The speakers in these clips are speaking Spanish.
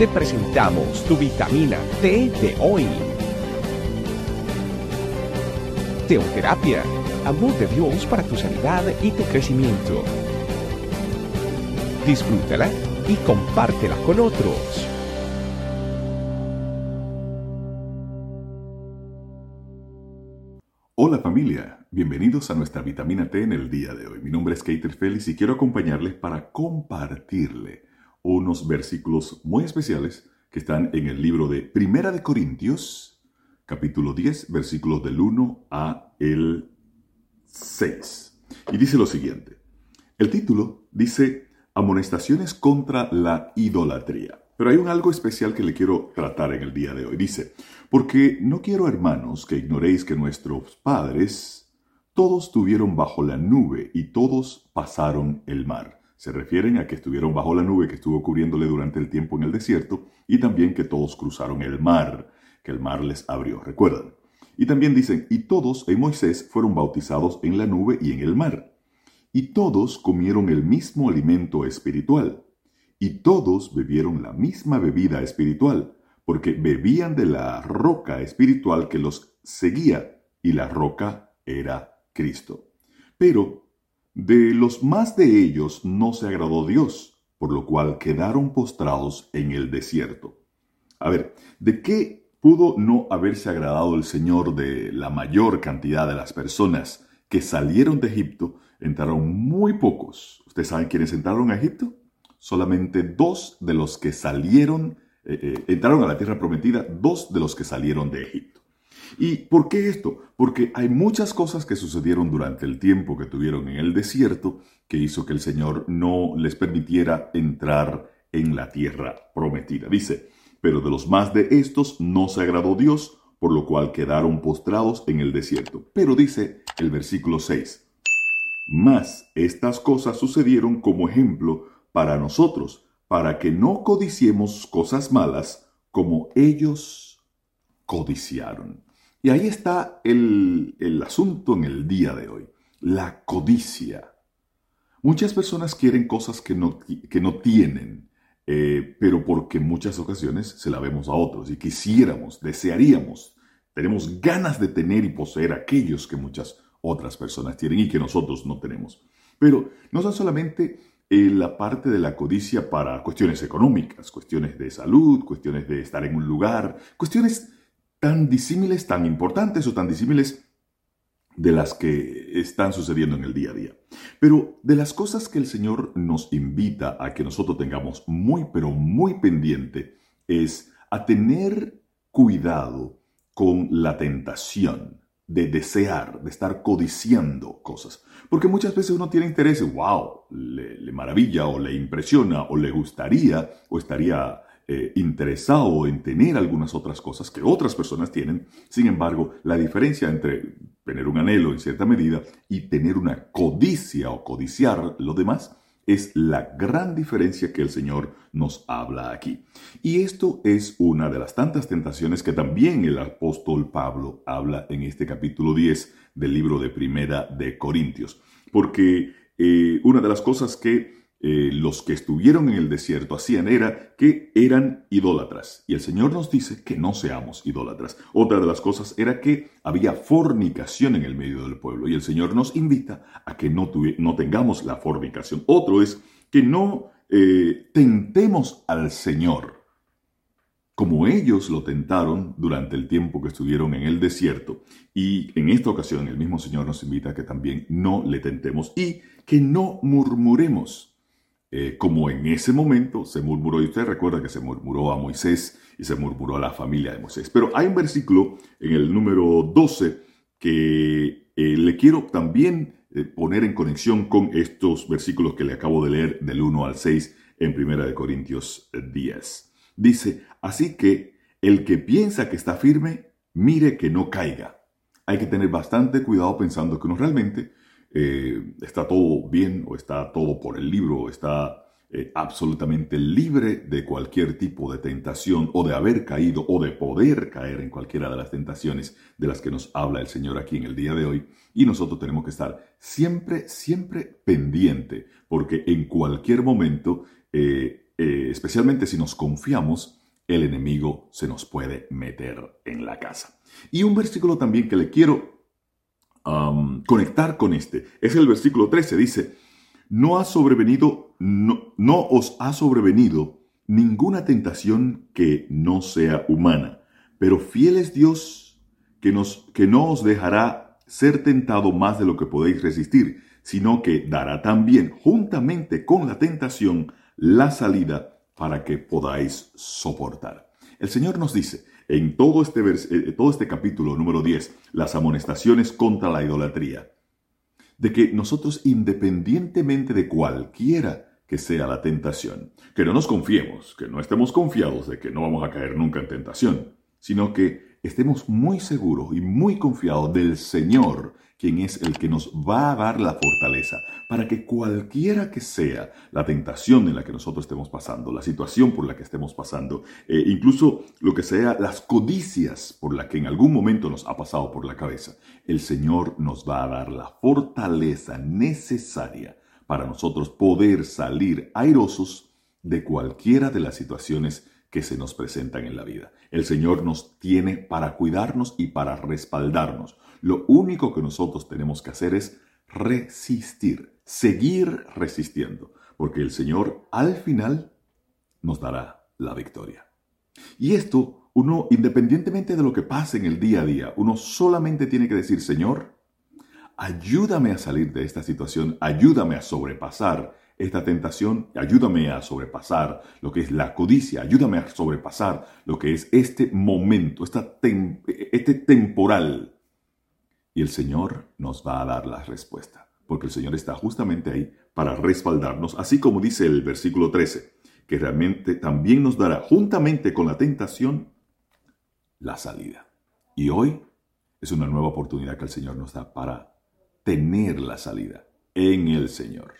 te presentamos tu vitamina T de hoy. Teoterapia, amor de Dios para tu sanidad y tu crecimiento. Disfrútala y compártela con otros. Hola familia, bienvenidos a nuestra vitamina T en el día de hoy. Mi nombre es Keiter Félix y quiero acompañarles para compartirle unos versículos muy especiales que están en el libro de Primera de Corintios, capítulo 10, versículos del 1 a el 6. Y dice lo siguiente. El título dice Amonestaciones contra la idolatría. Pero hay un algo especial que le quiero tratar en el día de hoy. Dice, porque no quiero, hermanos, que ignoréis que nuestros padres todos tuvieron bajo la nube y todos pasaron el mar. Se refieren a que estuvieron bajo la nube que estuvo cubriéndole durante el tiempo en el desierto y también que todos cruzaron el mar, que el mar les abrió, recuerdan. Y también dicen, y todos en Moisés fueron bautizados en la nube y en el mar. Y todos comieron el mismo alimento espiritual. Y todos bebieron la misma bebida espiritual, porque bebían de la roca espiritual que los seguía, y la roca era Cristo. Pero de los más de ellos no se agradó Dios, por lo cual quedaron postrados en el desierto. A ver, ¿de qué pudo no haberse agradado el Señor de la mayor cantidad de las personas que salieron de Egipto? Entraron muy pocos. ¿Ustedes saben quiénes entraron a Egipto? Solamente dos de los que salieron, eh, eh, entraron a la tierra prometida, dos de los que salieron de Egipto. ¿Y por qué esto? Porque hay muchas cosas que sucedieron durante el tiempo que tuvieron en el desierto que hizo que el Señor no les permitiera entrar en la tierra prometida. Dice, pero de los más de estos no se agradó Dios, por lo cual quedaron postrados en el desierto. Pero dice el versículo 6, más estas cosas sucedieron como ejemplo para nosotros, para que no codiciemos cosas malas como ellos codiciaron. Y ahí está el, asunto en el día de hoy, la codicia. Muchas personas quieren cosas que no, que no tienen, eh, pero porque en muchas ocasiones se la vemos a otros y quisiéramos, desearíamos, tenemos ganas de tener y poseer aquellos que muchas otras personas tienen y que nosotros no tenemos. Pero no son solamente eh, la parte de la codicia para cuestiones económicas, cuestiones de salud, cuestiones de estar en un lugar, cuestiones tan disímiles, tan importantes o tan disímiles de las que están sucediendo en el día a día. Pero de las cosas que el Señor nos invita a que nosotros tengamos muy, pero muy pendiente, es a tener cuidado con la tentación de desear, de estar codiciando cosas. Porque muchas veces uno tiene interés, wow, le, le maravilla o le impresiona o le gustaría o estaría eh, interesado en tener algunas otras cosas que otras personas tienen. Sin embargo, la diferencia entre tener un anhelo en cierta medida y tener una codicia o codiciar lo demás es la gran diferencia que el Señor nos habla aquí. Y esto es una de las tantas tentaciones que también el apóstol Pablo habla en este capítulo 10 del libro de Primera de Corintios. Porque eh, una de las cosas que eh, los que estuvieron en el desierto hacían era que eran idólatras. Y el Señor nos dice que no seamos idólatras. Otra de las cosas era que había fornicación en el medio del pueblo. Y el Señor nos invita a que no, no tengamos la fornicación. Otro es que no eh, tentemos al Señor como ellos lo tentaron durante el tiempo que estuvieron en el desierto. Y en esta ocasión el mismo Señor nos invita a que también no le tentemos y que no murmuremos. Eh, como en ese momento se murmuró, y usted recuerda que se murmuró a Moisés y se murmuró a la familia de Moisés. Pero hay un versículo en el número 12 que eh, le quiero también eh, poner en conexión con estos versículos que le acabo de leer del 1 al 6 en 1 Corintios 10. Dice, así que el que piensa que está firme, mire que no caiga. Hay que tener bastante cuidado pensando que uno realmente eh, está todo bien o está todo por el libro, o está eh, absolutamente libre de cualquier tipo de tentación o de haber caído o de poder caer en cualquiera de las tentaciones de las que nos habla el Señor aquí en el día de hoy. Y nosotros tenemos que estar siempre, siempre pendiente, porque en cualquier momento eh, especialmente si nos confiamos, el enemigo se nos puede meter en la casa. Y un versículo también que le quiero conectar con este es el versículo 13. Dice, no ha sobrevenido, no, no os ha sobrevenido ninguna tentación que no sea humana, pero fiel es Dios que, nos, que no os dejará ser tentado más de lo que podéis resistir, sino que dará también, juntamente con la tentación, la salida para que podáis soportar. El Señor nos dice en todo este, eh, todo este capítulo número 10, las amonestaciones contra la idolatría, de que nosotros independientemente de cualquiera que sea la tentación, que no nos confiemos, que no estemos confiados de que no vamos a caer nunca en tentación, sino que estemos muy seguros y muy confiados del Señor, quien es el que nos va a dar la fortaleza para que cualquiera que sea la tentación en la que nosotros estemos pasando, la situación por la que estemos pasando, eh, incluso lo que sea las codicias por la que en algún momento nos ha pasado por la cabeza, el Señor nos va a dar la fortaleza necesaria para nosotros poder salir airosos de cualquiera de las situaciones que se nos presentan en la vida. El Señor nos tiene para cuidarnos y para respaldarnos. Lo único que nosotros tenemos que hacer es resistir, seguir resistiendo, porque el Señor al final nos dará la victoria. Y esto, uno, independientemente de lo que pase en el día a día, uno solamente tiene que decir, Señor, ayúdame a salir de esta situación, ayúdame a sobrepasar esta tentación, ayúdame a sobrepasar lo que es la codicia, ayúdame a sobrepasar lo que es este momento, esta este temporal. Y el Señor nos va a dar la respuesta, porque el Señor está justamente ahí para respaldarnos, así como dice el versículo 13, que realmente también nos dará juntamente con la tentación la salida. Y hoy es una nueva oportunidad que el Señor nos da para tener la salida en el Señor.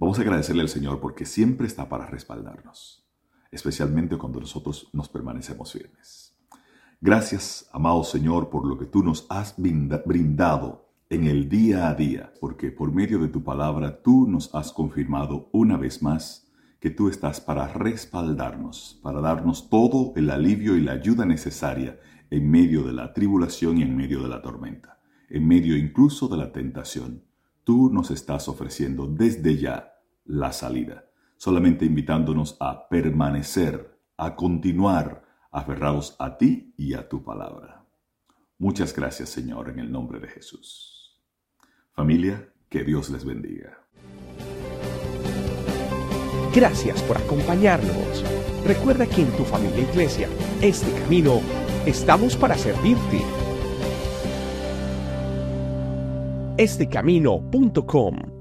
Vamos a agradecerle al Señor porque siempre está para respaldarnos, especialmente cuando nosotros nos permanecemos firmes. Gracias, amado Señor, por lo que tú nos has brindado en el día a día, porque por medio de tu palabra tú nos has confirmado una vez más que tú estás para respaldarnos, para darnos todo el alivio y la ayuda necesaria en medio de la tribulación y en medio de la tormenta en medio incluso de la tentación, tú nos estás ofreciendo desde ya la salida, solamente invitándonos a permanecer, a continuar aferrados a ti y a tu palabra. Muchas gracias Señor en el nombre de Jesús. Familia, que Dios les bendiga. Gracias por acompañarnos. Recuerda que en tu familia iglesia, este camino, estamos para servirte estecamino.com.